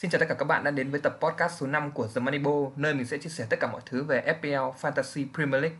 Xin chào tất cả các bạn đã đến với tập podcast số 5 của The Moneyball, nơi mình sẽ chia sẻ tất cả mọi thứ về FPL Fantasy Premier League.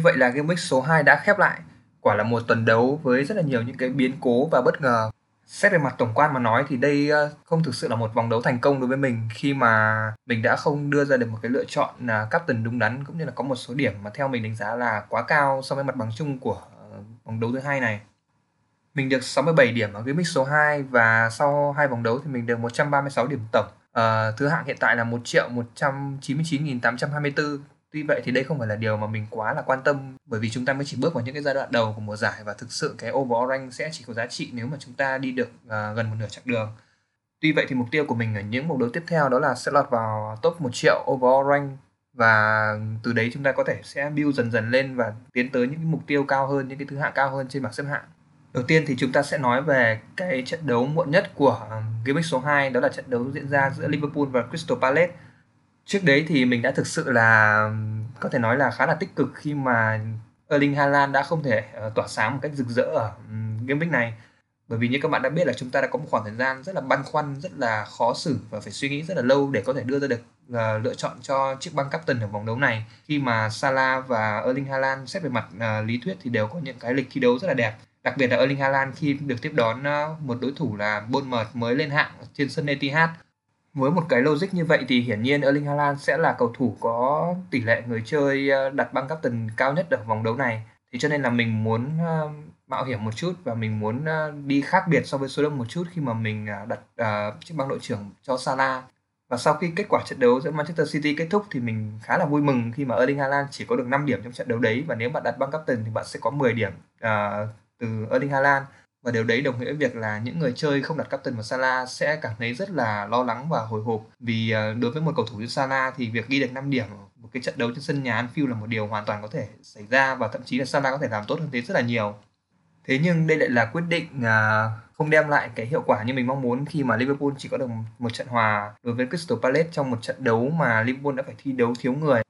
Như vậy là Game Week số 2 đã khép lại. Quả là một tuần đấu với rất là nhiều những cái biến cố và bất ngờ. Xét về mặt tổng quan mà nói thì đây ờ, không thực sự là một vòng đấu thành công đối với mình khi mà mình đã không đưa ra được một cái lựa chọn là captain đúng đắn cũng như là có một số điểm mà theo mình đánh giá là quá cao so với mặt bằng chung của ờ, vòng đấu thứ hai này. Mình được 67 điểm ở Game Week số 2 và sau hai vòng đấu thì mình được 136 điểm tổng. Uh, thứ hạng hiện tại là 1 triệu 199.824 Tuy vậy thì đây không phải là điều mà mình quá là quan tâm bởi vì chúng ta mới chỉ bước vào những cái giai đoạn đầu của mùa giải và thực sự cái overall rank sẽ chỉ có giá trị nếu mà chúng ta đi được uh, gần một nửa chặng đường. Tuy vậy thì mục tiêu của mình ở những mục đấu tiếp theo đó là sẽ lọt vào top 1 triệu overall rank và từ đấy chúng ta có thể sẽ build dần dần lên và tiến tới những cái mục tiêu cao hơn, những cái thứ hạng cao hơn trên bảng xếp hạng. Đầu tiên thì chúng ta sẽ nói về cái trận đấu muộn nhất của à, Game Week số 2 đó là trận đấu diễn ra giữa Liverpool và Crystal Palace trước đấy thì mình đã thực sự là có thể nói là khá là tích cực khi mà Erling Haaland đã không thể ờ, tỏa sáng một cách rực rỡ ở game week này. Bởi vì như các bạn đã biết là chúng ta đã có một khoảng thời gian rất là băn khoăn rất là khó xử và phải suy nghĩ rất là lâu để có thể đưa ra được uh, lựa chọn cho chiếc băng captain ở vòng đấu này. Khi mà Salah và Erling Haaland xét về mặt uh, lý thuyết thì đều có những cái lịch thi đấu rất là đẹp. Đặc biệt là Erling Haaland khi được tiếp đón uh, một đối thủ là Bournemouth mới lên hạng trên sân Etihad với một cái logic như vậy thì hiển nhiên Erling Haaland sẽ là cầu thủ có tỷ lệ người chơi ờ, đặt băng captain cao nhất ở vòng đấu này. Thì cho nên là mình muốn ờ, mạo hiểm một chút và mình muốn ờ, đi khác biệt so với số đông một chút khi mà mình đặt uh, chiếc băng đội trưởng cho Salah. Và sau khi kết quả trận đấu giữa Manchester City kết thúc thì mình khá là vui mừng khi mà Erling Haaland chỉ có được 5 điểm trong trận đấu đấy và nếu bạn đặt băng captain thì bạn sẽ có 10 điểm uh, từ Erling Haaland và điều đấy đồng nghĩa việc là những người chơi không đặt captain vào Salah sẽ cảm thấy rất là lo lắng và hồi hộp vì ờ, đối với một cầu thủ như Salah thì việc ghi được 5 điểm một cái trận đấu trên sân nhà Anfield là một điều hoàn toàn có thể xảy ra và thậm chí là Salah có thể làm tốt hơn thế rất là nhiều. Thế nhưng đây lại là quyết định ờ, không đem lại cái hiệu quả như mình mong muốn khi mà Liverpool chỉ có được một trận hòa đối với Crystal Palace trong một trận đấu mà Liverpool đã phải thi đấu thiếu người.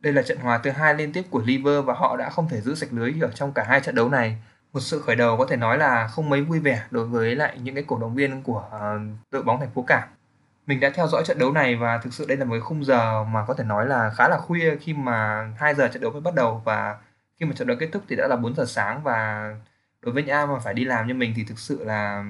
Đây là trận hòa thứ hai liên tiếp của Liverpool và họ đã không thể giữ sạch lưới ở trong cả hai trận đấu này một sự khởi đầu có thể nói là không mấy vui vẻ đối với lại những cái cổ động viên của ờ, đội bóng thành phố Cảng. Mình đã theo dõi trận đấu này và thực sự đây là một khung giờ mà có thể nói là khá là khuya khi mà 2 giờ trận đấu mới bắt đầu và khi mà trận đấu kết thúc thì đã là 4 giờ sáng và đối với những ai mà phải đi làm như mình thì thực sự là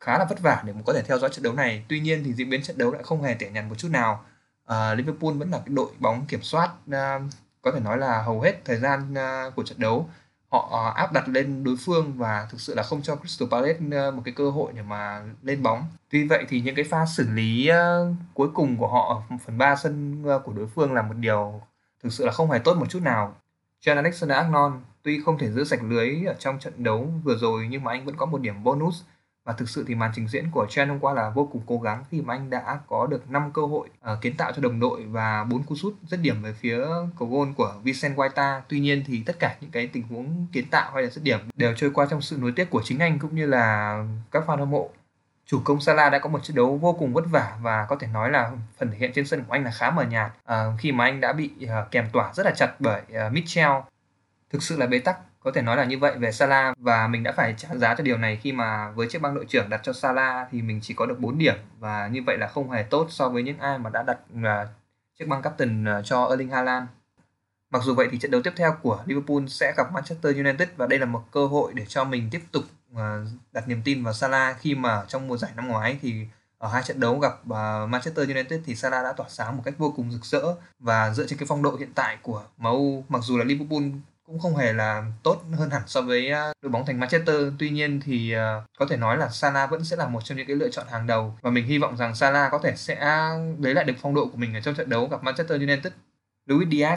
khá là vất vả để mà có thể theo dõi trận đấu này. Tuy nhiên thì diễn biến trận đấu lại không hề tẻ nhạt một chút nào. Uh, Liverpool vẫn là cái đội bóng kiểm soát uh, có thể nói là hầu hết thời gian uh, của trận đấu họ ờ, áp đặt lên đối phương và thực sự là không cho Crystal Palace ờ, một cái cơ hội để mà lên bóng. Tuy vậy thì những cái pha xử lý ờ, cuối cùng của họ ở phần 3 sân của đối phương là một điều thực sự là không hề tốt một chút nào. John Alexander-Arnold tuy không thể giữ sạch lưới ở trong trận đấu vừa rồi nhưng mà anh vẫn có một điểm bonus và thực sự thì màn trình diễn của Chen hôm qua là vô cùng cố gắng khi mà anh đã có được 5 cơ hội uh, kiến tạo cho đồng đội và 4 cú sút dứt điểm về phía cầu gôn của Vincent Guaita. Tuy nhiên thì tất cả những cái tình huống kiến tạo hay là dứt điểm đều trôi qua trong sự nối tiếc của chính anh cũng như là các fan hâm mộ. Chủ công Salah đã có một trận đấu vô cùng vất vả và có thể nói là phần thể hiện trên sân của anh là khá mờ nhạt uh, khi mà anh đã bị uh, kèm tỏa rất là chặt bởi uh, Mitchell. Thực sự là bế tắc có thể nói là như vậy về Salah và mình đã phải trả giá cho điều này khi mà với chiếc băng đội trưởng đặt cho Salah thì mình chỉ có được 4 điểm và như vậy là không hề tốt so với những ai mà đã đặt uh, chiếc băng captain uh, cho Erling Haaland. Mặc dù vậy thì trận đấu tiếp theo của Liverpool sẽ gặp Manchester United và đây là một cơ hội để cho mình tiếp tục uh, đặt niềm tin vào Salah khi mà trong mùa giải năm ngoái thì ở hai trận đấu gặp uh, Manchester United thì Salah đã tỏa sáng một cách vô cùng rực rỡ và dựa trên cái phong độ hiện tại của MU mặc dù là Liverpool cũng không hề là tốt hơn hẳn so với à, đội bóng thành Manchester. Tuy nhiên thì à, có thể nói là Salah vẫn sẽ là một trong những cái lựa chọn hàng đầu và mình hy vọng rằng Salah có thể sẽ lấy lại được phong độ của mình ở trong trận đấu gặp Manchester United. Luis Diaz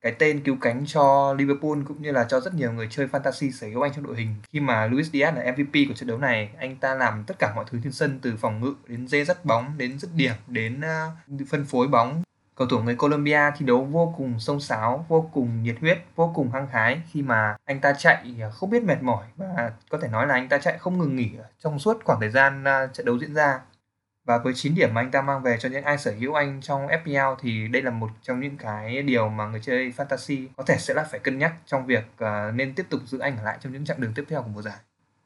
cái tên cứu cánh cho Liverpool cũng như là cho rất nhiều người chơi fantasy sở hữu anh trong đội hình. Khi mà Luis Diaz là MVP của trận đấu này, anh ta làm tất cả mọi thứ trên sân từ phòng ngự đến dê dắt bóng, đến dứt điểm, đến à, phân phối bóng Cầu thủ người Colombia thi đấu vô cùng sông sáo, vô cùng nhiệt huyết, vô cùng hăng hái khi mà anh ta chạy à, không biết mệt mỏi và có thể nói là anh ta chạy không ngừng nghỉ trong suốt khoảng thời gian à, trận đấu diễn ra. Và với 9 điểm mà anh ta mang về cho những ai sở hữu anh trong FPL thì đây là một trong những cái điều mà người chơi fantasy có thể sẽ là phải cân nhắc trong việc à, nên tiếp tục giữ anh ở lại trong những chặng đường tiếp theo của mùa giải.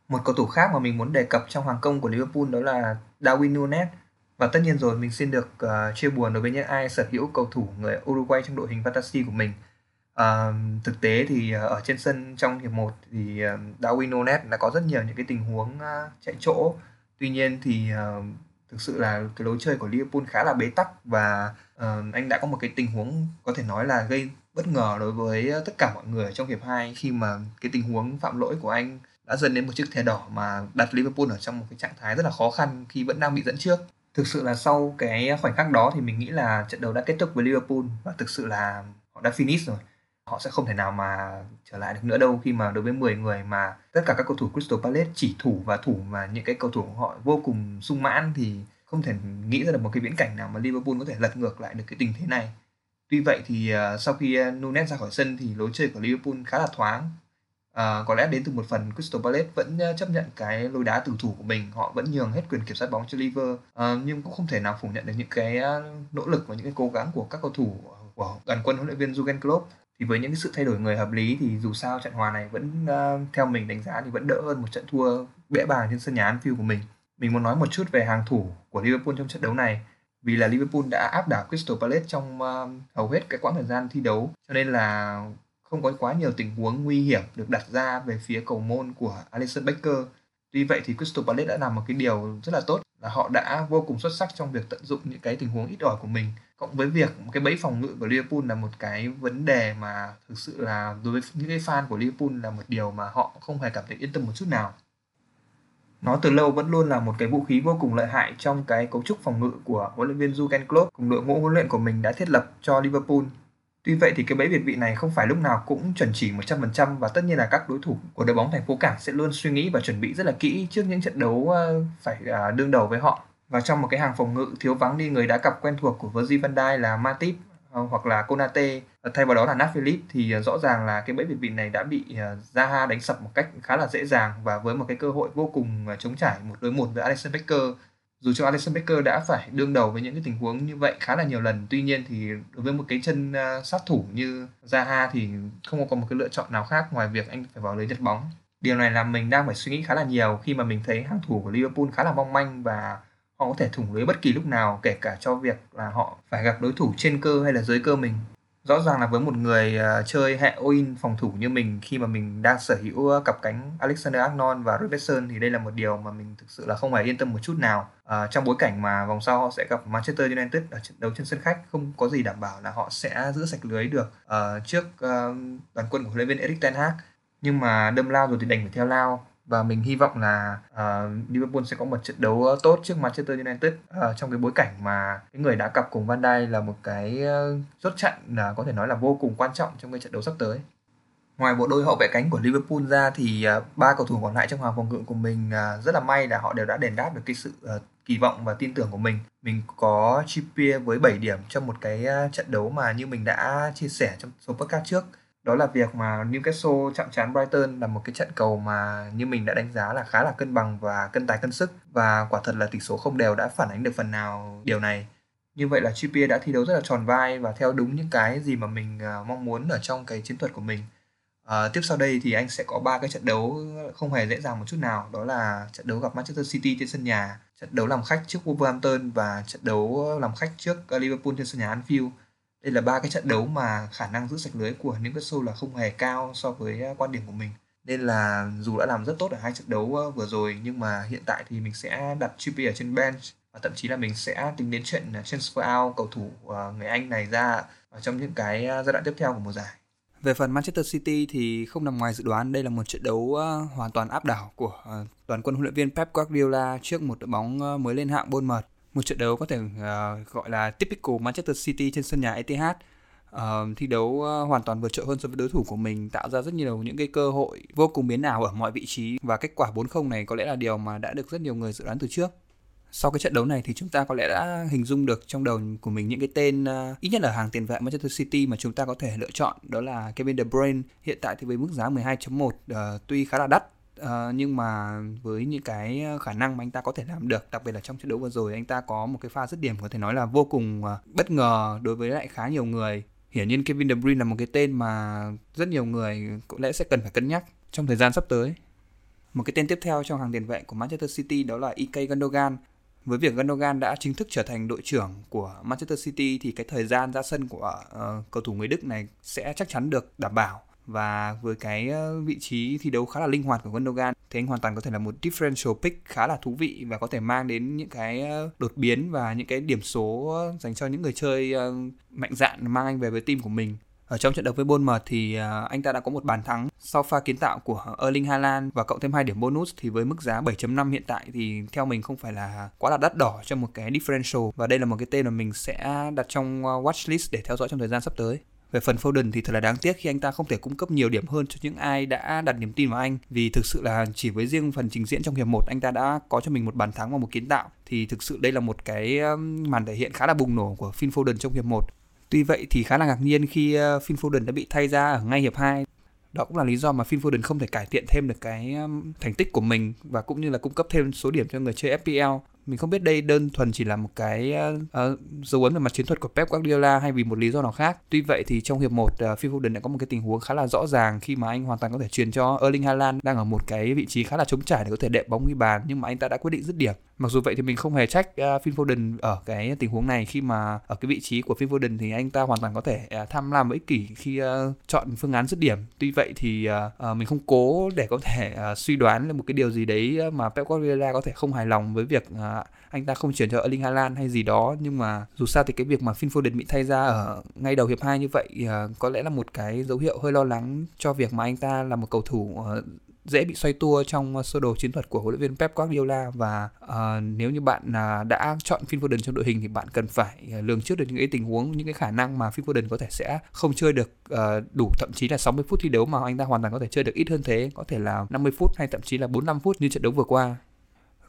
Một cầu thủ khác mà mình muốn đề cập trong hoàng công của Liverpool đó là Darwin Nunes. Và tất nhiên rồi mình xin được uh, chia buồn đối với những ai sở hữu cầu thủ người Uruguay trong đội hình fantasy của mình. Uh, thực tế thì uh, ở trên sân trong hiệp 1 thì uh, Darwin Nunes đã có rất nhiều những cái tình huống uh, chạy chỗ. Tuy nhiên thì uh, thực sự là cái lối chơi của Liverpool khá là bế tắc và uh, anh đã có một cái tình huống có thể nói là gây bất ngờ đối với tất cả mọi người trong hiệp 2 khi mà cái tình huống phạm lỗi của anh đã dần đến một chiếc thẻ đỏ mà đặt Liverpool ở trong một cái trạng thái rất là khó khăn khi vẫn đang bị dẫn trước. Thực sự là sau cái khoảnh khắc đó thì mình nghĩ là trận đấu đã kết thúc với Liverpool và thực sự là họ đã finish rồi. Họ sẽ không thể nào mà trở lại được nữa đâu khi mà đối với 10 người mà tất cả các cầu thủ Crystal Palace chỉ thủ và thủ mà những cái cầu thủ của họ vô cùng sung mãn thì không thể nghĩ ra được một cái viễn cảnh nào mà Liverpool có thể lật ngược lại được cái tình thế này. Tuy vậy thì uh, sau khi Nunes ra khỏi sân thì lối chơi của Liverpool khá là thoáng À, có lẽ đến từ một phần Crystal Palace vẫn ờ, chấp nhận cái lối đá tử thủ của mình. Họ vẫn nhường hết quyền kiểm soát bóng cho Liver. À, nhưng cũng không thể nào phủ nhận được những cái ờ, nỗ lực và những cái cố gắng của các cầu thủ của đoàn quân huấn luyện viên Jurgen Klopp. Thì với những cái sự thay đổi người hợp lý thì dù sao trận hòa này vẫn uh, theo mình đánh giá thì vẫn đỡ hơn một trận thua bẽ bàng trên sân nhà Anfield của mình. Mình muốn nói một chút về hàng thủ của Liverpool trong trận đấu này. Vì là Liverpool đã áp đảo Crystal Palace trong uh, hầu hết cái quãng thời gian thi đấu. Cho nên là không có quá nhiều tình huống nguy hiểm được đặt ra về phía cầu môn của Alisson Becker. Tuy vậy thì Crystal Palace đã làm một cái điều rất là tốt, là họ đã vô cùng xuất sắc trong việc tận dụng những cái tình huống ít ỏi của mình. Cộng với việc cái bẫy phòng ngự của Liverpool là một cái vấn đề mà thực sự là đối với những cái fan của Liverpool là một điều mà họ không hề cảm thấy yên tâm một chút nào. Nó từ lâu vẫn luôn là một cái vũ khí vô cùng lợi hại trong cái cấu trúc phòng ngự của huấn luyện viên Jurgen Klopp. Cùng đội ngũ huấn luyện của mình đã thiết lập cho Liverpool. Tuy vậy thì cái bẫy việt vị này không phải lúc nào cũng chuẩn chỉ 100% và tất nhiên là các đối thủ của đội bóng thành phố Cảng sẽ luôn suy nghĩ và chuẩn bị rất là kỹ trước những trận đấu ờ, phải à, đương đầu với họ. Và trong một cái hàng phòng ngự thiếu vắng đi, người đá cặp quen thuộc của Virgil van Dijk là Matip ờ, hoặc là Konate ờ, thay vào đó là Nat Philip thì rõ ràng là cái bẫy việt vị này đã bị Zaha đánh sập một cách khá là dễ dàng và với một cái cơ hội vô cùng chống trải một đối một với Alisson Becker dù cho Alisson Becker đã phải đương đầu với những cái tình huống như vậy khá là nhiều lần tuy nhiên thì đối với một cái chân uh, sát thủ như Zaha thì không có một cái lựa chọn nào khác ngoài việc anh phải vào lưới nhặt bóng. Điều này làm mình đang phải suy nghĩ khá là nhiều khi mà mình thấy hàng thủ của Liverpool khá là mong manh và họ có thể thủng lưới bất kỳ lúc nào kể cả cho việc là họ phải gặp đối thủ trên cơ hay là dưới cơ mình rõ ràng là với một người uh, chơi hệ all phòng thủ như mình khi mà mình đang sở hữu uh, cặp cánh Alexander Arnold và Robertson thì đây là một điều mà mình thực sự là không phải yên tâm một chút nào. Uh, trong bối cảnh mà vòng sau họ sẽ gặp Manchester United ở trận đấu trên sân khách không có gì đảm bảo là họ sẽ giữ sạch lưới được uh, trước uh, đoàn quân của huấn luyện viên Erik ten Hag. Nhưng mà đâm lao rồi thì đành phải theo lao và mình hy vọng là uh, Liverpool sẽ có một trận đấu ờ, tốt trước Manchester United uh, trong cái bối cảnh mà cái người đã cặp cùng Van Dijk là một cái uh, chốt chặn là có thể nói là vô cùng quan trọng trong cái trận đấu sắp tới. Ngoài bộ đôi hậu vệ cánh của Liverpool ra thì ba uh, cầu thủ còn lại trong hàng phòng ngự của mình uh, rất là may là họ đều đã đền đáp được cái sự uh, kỳ vọng và tin tưởng của mình. Mình có Trippier với 7 điểm trong một cái uh, trận đấu mà như mình đã chia sẻ trong số podcast trước đó là việc mà Newcastle chạm trán Brighton là một cái trận cầu mà như mình đã đánh giá là khá là cân bằng và cân tài cân sức. Và quả thật là tỷ số không đều đã phản ánh được phần nào điều này. Như vậy là Trippier đã thi đấu rất là tròn vai và theo đúng những cái gì mà mình à, mong muốn ở trong cái chiến thuật của mình. À, tiếp sau đây thì anh sẽ có ba cái trận đấu không hề dễ dàng một chút nào. Đó là trận đấu gặp Manchester City trên sân nhà trận đấu làm khách trước Wolverhampton và trận đấu làm khách trước à, Liverpool trên sân nhà Anfield đây là ba cái trận đấu mà khả năng giữ sạch lưới của Newcastle là không hề cao so với à, quan điểm của mình nên là dù đã làm rất tốt ở hai trận đấu à, vừa rồi, nhưng mà hiện tại thì mình sẽ đặt Trippier ở trên bench và thậm chí là mình sẽ tính đến chuyện à, transfer out cầu thủ người Anh này ra ở trong những cái giai đoạn tiếp theo của mùa giải. Về phần Manchester City thì không nằm ngoài dự đoán, đây là một trận đấu hoàn toàn áp đảo của toàn quân huấn luyện viên Pep Guardiola trước một đội bóng mới lên hạng Bournemouth một trận đấu có thể uh, gọi là typical Manchester City trên sân nhà Etihad. Uh, thi đấu uh, hoàn toàn vượt trội hơn so với đối thủ của mình tạo ra rất nhiều những cái cơ hội vô cùng biến ảo ở mọi vị trí và kết quả 4-0 này có lẽ là điều mà đã được rất nhiều người dự đoán từ trước. Sau cái trận đấu này thì chúng ta có lẽ đã hình dung được trong đầu của mình những cái tên uh, ít nhất là hàng tiền vệ Manchester City mà chúng ta có thể lựa chọn đó là Kevin De Bruyne hiện tại thì với mức giá 12.1 uh, tuy khá là đắt Uh, nhưng mà với những cái ờ, khả năng mà anh ta có thể làm được đặc biệt là trong trận đấu vừa rồi anh ta có một cái pha dứt điểm có thể nói là vô cùng uh, bất ngờ đối với lại khá nhiều người. Hiển nhiên Kevin De Bruyne là một cái tên mà rất nhiều người có lẽ sẽ cần phải cân nhắc trong thời gian sắp tới. Một cái tên tiếp theo trong hàng tiền vệ của Manchester City đó là Ike Gundogan. Với việc Gundogan đã chính thức trở thành đội trưởng của Manchester City thì cái thời gian ra sân của uh, cầu thủ người Đức này sẽ chắc chắn được đảm bảo và với cái ờ, vị trí thi đấu khá là linh hoạt của Gundogan, thì anh hoàn toàn có thể là một differential pick khá là thú vị và có thể mang đến những cái ờ, đột biến và những cái điểm số ờ, dành cho những người chơi mạnh dạn mang anh về với team của mình ở trong trận đấu với Bournemouth thì anh ta đã có một bàn thắng sau pha kiến tạo của Erling Haaland và cộng thêm hai điểm bonus thì với mức giá 7.5 hiện tại thì theo mình không phải là quá là đắt đỏ cho một cái differential và đây là một cái tên mà mình sẽ đặt trong watchlist để theo dõi trong thời gian sắp tới. Về phần Foden thì thật là đáng tiếc khi anh ta không thể cung cấp nhiều điểm hơn cho những ai đã đặt niềm tin vào anh. Vì thực sự là chỉ với riêng phần trình diễn trong hiệp 1 anh ta đã có cho mình một bàn thắng và một kiến tạo. Thì thực sự đây là một cái um, màn thể hiện khá là bùng nổ của Phil Foden trong hiệp 1. Tuy vậy thì khá là ngạc nhiên khi uh, Phil Foden đã bị thay ra ở ngay hiệp 2 đó cũng là lý do mà Phil Foden không thể cải thiện thêm được cái um, thành tích của mình và cũng như là cung cấp thêm số điểm cho người chơi FPL mình không biết đây đơn thuần chỉ là một cái uh, dấu ấn về mặt chiến thuật của Pep Guardiola hay vì một lý do nào khác. Tuy vậy thì trong hiệp 1 uh, ờ, Phil Foden đã có một cái tình huống khá là rõ ràng khi mà anh hoàn toàn có thể truyền cho Erling Haaland đang ở một cái vị trí khá là trống trải để có thể đệm bóng ghi bàn nhưng mà anh ta đã quyết định dứt điểm. Mặc dù vậy thì mình không hề trách uh, Phil Foden ở cái tình huống này khi mà ở cái vị trí của Phil Foden thì anh ta hoàn toàn có thể uh, tham lam với ích kỷ khi uh, chọn phương án dứt điểm. Tuy vậy thì uh, uh, mình không cố để có thể uh, suy đoán là một cái điều gì đấy mà Pep Guardiola có thể không hài lòng với việc uh, anh ta không chuyển cho Erling Haaland hay gì đó nhưng mà dù sao thì cái việc mà Phil Foden bị thay ra ở ngay đầu hiệp 2 như vậy uh, có lẽ là một cái dấu hiệu hơi lo lắng cho việc mà anh ta là một cầu thủ uh, dễ bị xoay tua trong ờ, sơ đồ chiến thuật của huấn luyện viên Pep Guardiola. Và uh, nếu như bạn uh, đã chọn Phil Foden trong đội hình thì bạn cần phải uh, lường trước được những cái tình huống những cái khả năng mà Phil Foden có thể sẽ không chơi được uh, đủ thậm chí là 60 phút thi đấu mà anh ta hoàn toàn có thể chơi được ít hơn thế. Có thể là 50 phút hay thậm chí là 45 phút như trận đấu vừa qua.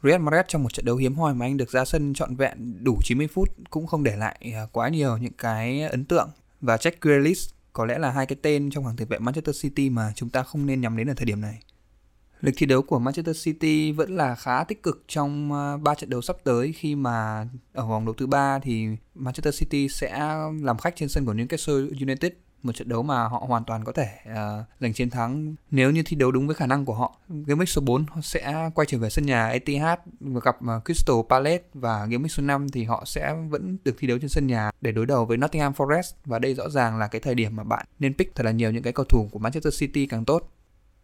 Real Madrid trong một trận đấu hiếm hoi mà anh được ra sân trọn vẹn đủ 90 phút cũng không để lại quá nhiều những cái ấn tượng. Và Jack Grealish có lẽ là hai cái tên trong hàng tiền vệ Manchester City mà chúng ta không nên nhắm đến ở thời điểm này. Lịch thi đấu của Manchester City vẫn là khá tích cực trong à, 3 trận đấu sắp tới khi mà ở vòng đấu thứ ba thì Manchester City sẽ làm khách trên sân của Newcastle United một trận đấu mà họ hoàn toàn có thể uh, giành chiến thắng nếu như thi đấu đúng với khả năng của họ. Game week số 4 họ sẽ quay trở về sân nhà Etihad và gặp uh, Crystal Palace và game week số 5 thì họ sẽ vẫn được thi đấu trên sân nhà để đối đầu với Nottingham Forest và đây rõ ràng là cái thời điểm mà bạn nên pick thật là nhiều những cái cầu thủ của Manchester City càng tốt.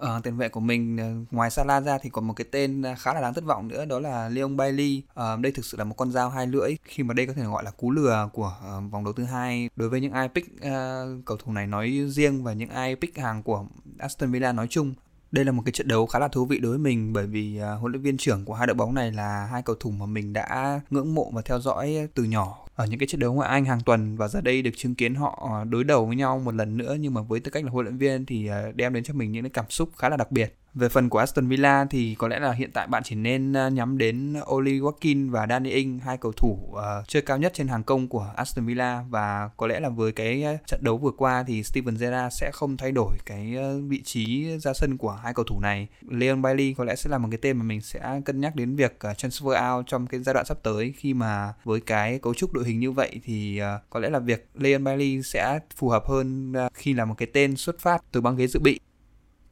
Ở ờ, tiền vệ của mình ờ, ngoài Salah ra thì còn một cái tên ờ, khá là đáng thất vọng nữa đó là Leon Bailey. À, ờ, đây thực sự là một con dao hai lưỡi khi mà đây có thể gọi là cú lừa của uh, vòng đấu thứ hai đối với những ai pick uh, cầu thủ này nói riêng và những ai pick hàng của Aston Villa nói chung. Đây là một cái trận đấu khá là thú vị đối với mình bởi vì uh, huấn luyện viên trưởng của hai đội bóng này là hai cầu thủ mà mình đã ngưỡng mộ và theo dõi từ nhỏ ở những cái trận đấu ngoại Anh hàng tuần và giờ đây được chứng kiến họ ờ, đối đầu với nhau một lần nữa nhưng mà với tư cách là huấn luyện viên thì ờ, đem đến cho mình những cái cảm xúc khá là đặc biệt. Về phần của Aston Villa thì có lẽ là hiện tại bạn chỉ nên ờ, nhắm đến Oli Watkins và Danny Ing, hai cầu thủ uh, chơi cao nhất trên hàng công của Aston Villa. Và có lẽ là với cái ờ, trận đấu vừa qua thì Steven Gerrard sẽ không thay đổi cái vị trí ra sân của hai cầu thủ này. Leon Bailey có lẽ sẽ là một cái tên mà mình sẽ cân nhắc đến việc uh, transfer out trong cái giai đoạn sắp tới. Khi mà với cái cấu trúc đội hình như vậy thì uh, có lẽ là việc Leon Bailey sẽ phù hợp hơn uh, khi là một cái tên xuất phát từ băng ghế dự bị.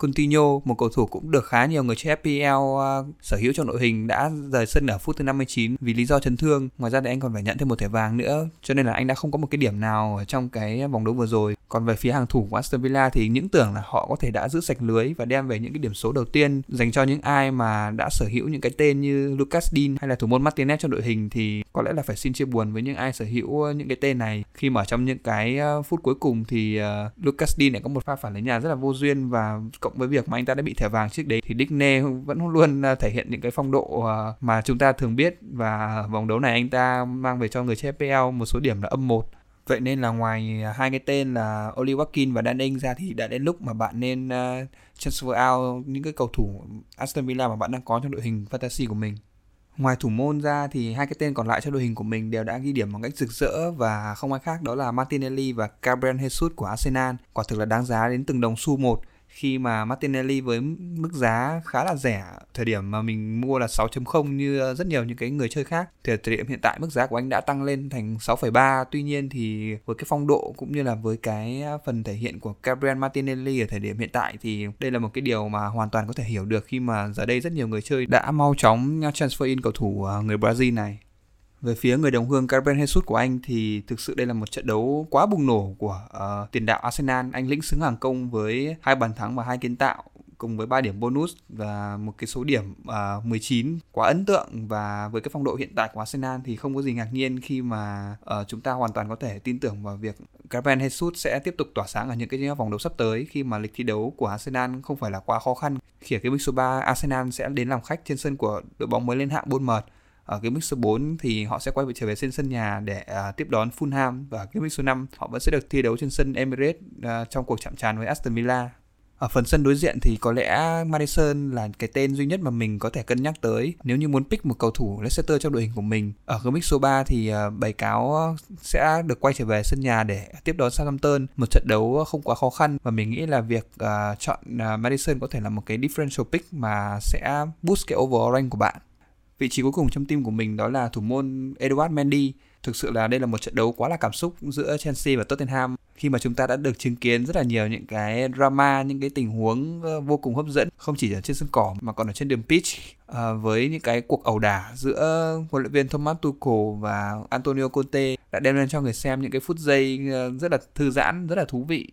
Coutinho, một cầu thủ cũng được khá nhiều người chơi FPL uh, à, sở hữu trong đội hình đã rời sân ở phút thứ 59 vì lý do chấn thương. Ngoài ra thì anh còn phải nhận thêm một thẻ vàng nữa, cho nên là anh đã không có một cái điểm nào ở trong cái vòng đấu vừa rồi. Còn về phía hàng thủ của Aston Villa thì những tưởng là họ có thể đã giữ sạch lưới và đem về những cái điểm số đầu tiên dành cho những ai mà đã sở hữu những cái tên như Lucas Dean hay là thủ môn Martinez trong đội hình thì có lẽ là phải xin chia buồn với những ai sở hữu những cái tên này khi mà ở trong những cái à, phút cuối cùng thì uh, Lucas Dean lại có một pha phản lấy nhà rất là vô duyên và cộng với việc mà anh ta đã bị thẻ vàng trước đấy thì Digne vẫn luôn à, thể hiện những cái phong độ à, mà chúng ta thường biết và vòng đấu này anh ta mang về cho người chơi FPL một số điểm là âm 1 Vậy nên là ngoài hai cái tên là Oli Watkins và Danin ra thì đã đến lúc mà bạn nên uh, transfer out những cái cầu thủ Aston Villa mà bạn đang có trong đội hình fantasy của mình. Ngoài thủ môn ra thì hai cái tên còn lại cho đội hình của mình đều đã ghi điểm bằng cách rực rỡ và không ai khác đó là Martinelli và Gabriel Jesus của Arsenal. Quả thực là đáng giá đến từng đồng xu một khi mà Martinelli với mức giá khá là rẻ thời điểm mà mình mua là 6.0 như rất nhiều những cái người chơi khác thì thời điểm hiện tại mức giá của anh đã tăng lên thành 6,3 tuy nhiên thì với cái phong độ cũng như là với cái phần thể hiện của Gabriel Martinelli ở thời điểm hiện tại thì đây là một cái điều mà hoàn toàn có thể hiểu được khi mà giờ đây rất nhiều người chơi đã mau chóng transfer in cầu thủ ờ, người Brazil này về phía người đồng hương Gabriel Jesus của anh thì thực sự đây là một trận đấu quá bùng nổ của uh, tiền đạo Arsenal. Anh lĩnh xứng hàng công với hai bàn thắng và hai kiến tạo cùng với 3 điểm bonus và một cái số điểm ờ, uh, 19 quá ấn tượng và với cái phong độ hiện tại của Arsenal thì không có gì ngạc nhiên khi mà uh, chúng ta hoàn toàn có thể tin tưởng vào việc Gabriel Jesus sẽ tiếp tục tỏa sáng ở những cái vòng đấu sắp tới khi mà lịch thi đấu của Arsenal không phải là quá khó khăn. Khi ở cái week số 3 Arsenal sẽ đến làm khách trên sân của đội bóng mới lên hạng Bournemouth ở cái mix số 4 thì họ sẽ quay trở về trên sân nhà để uh, tiếp đón Fulham và cái mix số 5 họ vẫn sẽ được thi đấu trên sân Emirates uh, trong cuộc chạm trán với Aston Villa. Ở phần sân đối diện thì có lẽ Madison là cái tên duy nhất mà mình có thể cân nhắc tới nếu như muốn pick một cầu thủ Leicester trong đội hình của mình. Ở cái mix số 3 thì uh, cáo sẽ được quay trở về sân nhà để tiếp đón Southampton, một trận đấu không quá khó khăn và mình nghĩ là việc uh, chọn uh, Madison có thể là một cái differential pick mà sẽ boost cái overall rank của bạn. Vị trí cuối cùng trong team của mình đó là thủ môn Edward Mendy. Thực sự là đây là một trận đấu quá là cảm xúc giữa Chelsea và Tottenham khi mà chúng ta đã được chứng kiến rất là nhiều những cái drama, những cái tình huống ờ, vô cùng hấp dẫn không chỉ ở trên sân cỏ mà còn ở trên đường pitch à, với những cái cuộc ẩu đả giữa huấn luyện viên Thomas Tuchel và Antonio Conte đã đem lên cho người xem những cái phút giây ờ, rất là thư giãn, rất là thú vị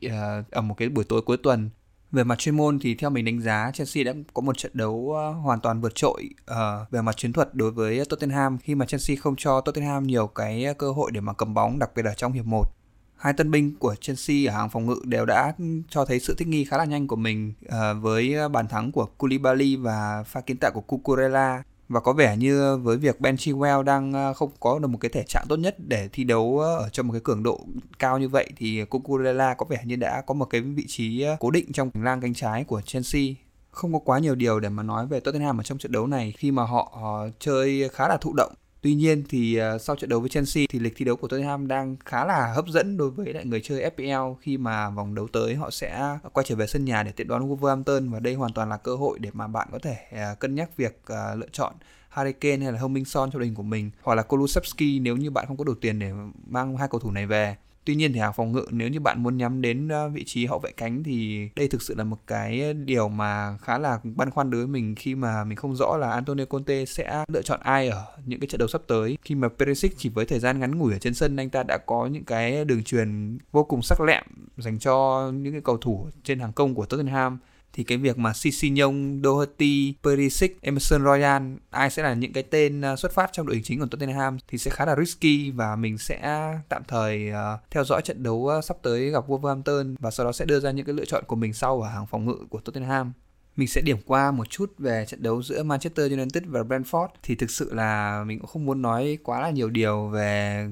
ở một cái buổi tối cuối tuần về mặt chuyên môn thì theo mình đánh giá Chelsea đã có một trận đấu ờ, hoàn toàn vượt trội uh, về mặt chiến thuật đối với Tottenham khi mà Chelsea không cho Tottenham nhiều cái ờ, cơ hội để mà cầm bóng đặc biệt là trong hiệp 1. Hai tân binh của Chelsea ở hàng phòng ngự đều đã cho thấy sự thích nghi khá là nhanh của mình uh, với bàn thắng của Koulibaly và pha kiến tạo của Cucurella và có vẻ như với việc Ben Chilwell đang ờ, không có được một cái thể trạng tốt nhất để thi đấu ờ, ở trong một cái cường độ cao như vậy thì Cucurella có vẻ như đã có một cái vị trí ờ, cố định trong hành lang cánh trái của Chelsea. Không có quá nhiều điều để mà nói về Tottenham ở trong trận đấu này khi mà họ chơi khá là thụ động. Tuy nhiên thì uh, sau trận đấu với Chelsea thì lịch thi đấu của Tottenham đang khá là hấp dẫn đối với lại người chơi FPL khi mà vòng đấu tới họ sẽ ờ, quay trở về sân nhà để tiếp đón Wolverhampton và đây hoàn toàn là cơ hội để mà bạn có thể uh, cân nhắc việc uh, lựa chọn Harry Kane hay là Hong Son cho đội hình của mình hoặc là Kulusevski nếu như bạn không có đủ tiền để mang hai cầu thủ này về. Tuy nhiên thì hàng phòng ngự, nếu như bạn muốn nhắm đến ờ, vị trí hậu vệ cánh thì đây thực sự là một cái ờ, điều mà khá là băn khoăn đối với mình khi mà mình không rõ là Antonio Conte sẽ lựa chọn ai ở những cái trận đấu sắp tới. Khi mà Perisic chỉ với thời gian ngắn ngủi ở trên sân, anh ta đã có những cái đường truyền vô cùng sắc lẹm dành cho những cái cầu thủ trên hàng công của Tottenham thì cái việc mà Cici Nhông, Doherty, Perisic, Emerson Royal ai sẽ là những cái tên à, xuất phát trong đội hình chính của Tottenham thì sẽ khá là risky và mình sẽ tạm thời uh, theo dõi trận đấu à, sắp tới gặp Wolverhampton và sau đó sẽ đưa ra những cái lựa chọn của mình sau ở hàng phòng ngự của Tottenham. Mình sẽ điểm qua một chút về trận đấu giữa Manchester United và Brentford. Thì thực sự là mình cũng không muốn nói quá là nhiều điều về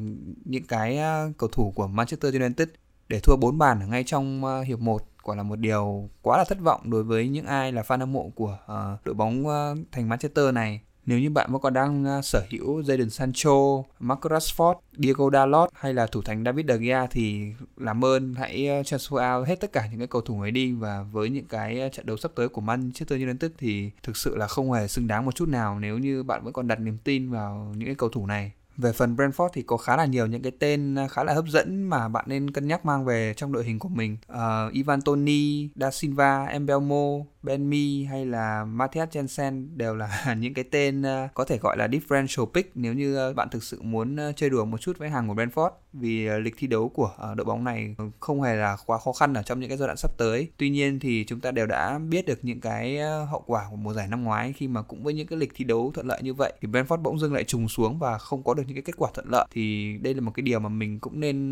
những cái cầu thủ của Manchester United để thua 4 bàn ngay trong hiệp 1 quả là một điều quá là thất vọng đối với những ai là fan hâm mộ của uh, đội bóng uh, thành Manchester này. Nếu như bạn vẫn còn đang uh, sở hữu Jadon Sancho, Marcus Rashford, Diego Dalot hay là thủ thành David De Gea thì làm ơn hãy transfer out hết tất cả những cái cầu thủ ấy đi và với những cái trận đấu sắp tới của Manchester United thì thực sự là không hề xứng đáng một chút nào nếu như bạn vẫn còn đặt niềm tin vào những cái cầu thủ này. Về phần Brentford thì có khá là nhiều những cái tên à, khá là hấp dẫn mà bạn nên cân nhắc mang về trong đội hình của mình. Uh, Ivan Toni, Da Silva, Embelmo, Ben Mi hay là Matthias Jensen đều là những cái tên ờ, có thể gọi là differential pick nếu như ờ, bạn thực sự muốn ờ, chơi đùa một chút với hàng của Brentford vì lịch thi đấu của đội bóng này không hề là quá khó khăn ở trong những cái giai đoạn sắp tới. Tuy nhiên thì chúng ta đều đã biết được những cái hậu quả của mùa giải năm ngoái khi mà cũng với những cái lịch thi đấu thuận lợi như vậy thì Brentford bỗng dưng lại trùng xuống và không có được những cái kết quả thuận lợi thì đây là một cái điều mà mình cũng nên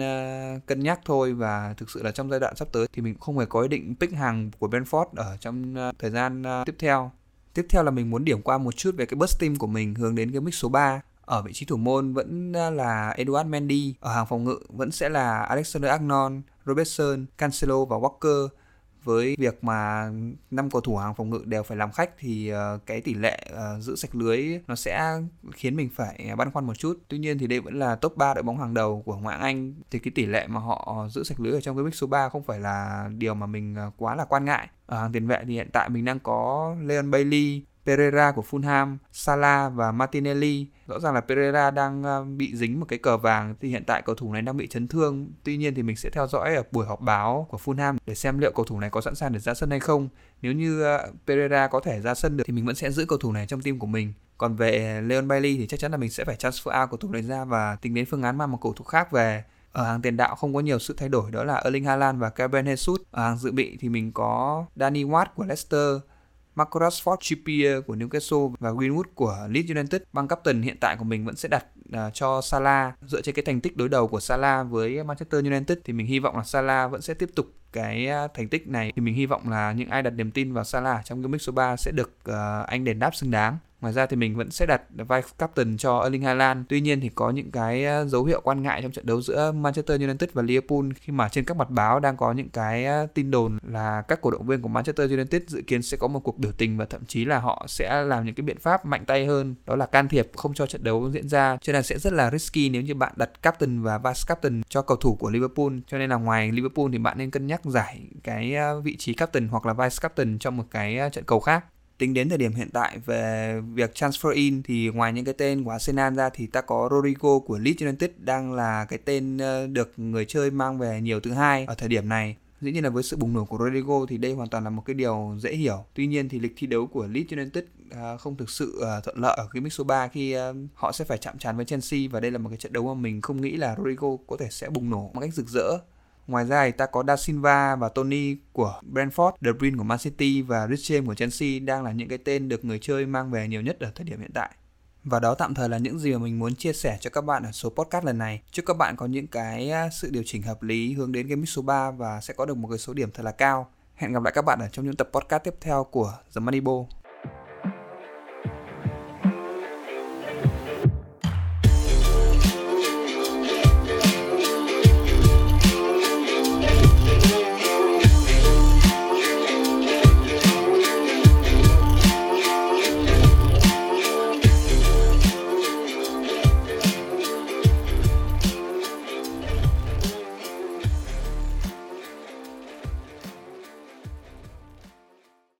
cân nhắc thôi và thực sự là trong giai đoạn sắp tới thì mình cũng không hề có ý định pick hàng của Brentford ở trong Ờ, thời gian ờ, tiếp theo. Tiếp theo là mình muốn điểm qua một chút về cái bus team của mình hướng đến cái mix số 3. Ở vị trí thủ môn vẫn ờ, là Eduard Mendy, ở hàng phòng ngự vẫn sẽ là Alexander Arnold, Robertson, Cancelo và Walker với việc mà năm cầu thủ hàng phòng ngự đều phải làm khách thì cái tỷ lệ giữ sạch lưới nó sẽ khiến mình phải băn khoăn một chút. Tuy nhiên thì đây vẫn là top 3 đội bóng hàng đầu của ngoại Anh thì cái tỷ lệ mà họ giữ sạch lưới ở trong cái mix số 3 không phải là điều mà mình quá là quan ngại. Ở hàng tiền vệ thì hiện tại mình đang có Leon Bailey, Pereira của Fulham, Salah và Martinelli. Rõ ràng là Pereira đang ờ, bị dính một cái cờ vàng thì hiện tại cầu thủ này đang bị chấn thương. Tuy nhiên thì mình sẽ theo dõi ở buổi họp báo của Fulham để xem liệu cầu thủ này có sẵn sàng để ra sân hay không. Nếu như ờ, Pereira có thể ra sân được thì mình vẫn sẽ giữ cầu thủ này trong team của mình. Còn về Leon Bailey thì chắc chắn là mình sẽ phải transfer out cầu thủ này ra và tính đến phương án mang một cầu thủ khác về ở hàng tiền đạo không có nhiều sự thay đổi đó là Erling Haaland và Gabriel Jesus. Ở hàng dự bị thì mình có Danny Watt của Leicester, Marcus Rashford, Trippier của Newcastle và Greenwood của Leeds United. Băng captain hiện tại của mình vẫn sẽ đặt uh, cho Salah dựa trên cái thành tích đối đầu của Salah với Manchester United thì mình hy vọng là Salah vẫn sẽ tiếp tục cái à, thành tích này thì mình hy vọng là những ai đặt niềm tin vào Salah trong cái mix số 3 sẽ được uh, anh đền đáp xứng đáng. Ngoài ra thì mình vẫn sẽ đặt vai captain cho Erling Haaland. Tuy nhiên thì có những cái ờ, dấu hiệu quan ngại trong trận đấu giữa Manchester United và Liverpool khi mà trên các mặt báo đang có những cái ờ, tin đồn là các cổ động viên của Manchester United dự kiến sẽ có một cuộc biểu tình và thậm chí là họ sẽ làm những cái biện pháp mạnh tay hơn, đó là can thiệp không cho trận đấu diễn ra. Cho nên sẽ rất là risky nếu như bạn đặt captain và vice captain cho cầu thủ của Liverpool. Cho nên là ngoài Liverpool thì bạn nên cân nhắc giải cái ờ, vị trí captain hoặc là vice captain trong một cái trận cầu khác tính đến thời điểm hiện tại về việc transfer in thì ngoài những cái tên của Arsenal ra thì ta có Rodrigo của Leeds United đang là cái tên ờ, được người chơi mang về nhiều thứ hai ở thời điểm này. Dĩ nhiên là với sự bùng nổ của Rodrigo thì đây hoàn toàn là một cái điều dễ hiểu. Tuy nhiên thì lịch thi đấu của Leeds United ờ, không thực sự ờ, thuận lợi ở cái mix số 3 khi họ sẽ phải chạm trán với Chelsea và đây là một cái trận đấu mà mình không nghĩ là Rodrigo có thể sẽ bùng nổ một cách rực rỡ. Ngoài ra thì ta có Da Silva và Tony của Brentford, De Bruyne của Man City và Rich James của Chelsea đang là những cái tên được người chơi mang về nhiều nhất ở thời điểm hiện tại. Và đó tạm thời là những gì mà mình muốn chia sẻ cho các bạn ở số podcast lần này. Chúc các bạn có những cái à, sự điều chỉnh hợp lý hướng đến cái mix số 3 và sẽ có được một cái số điểm thật là cao. Hẹn gặp lại các bạn ở trong những tập podcast tiếp theo của The Moneyball.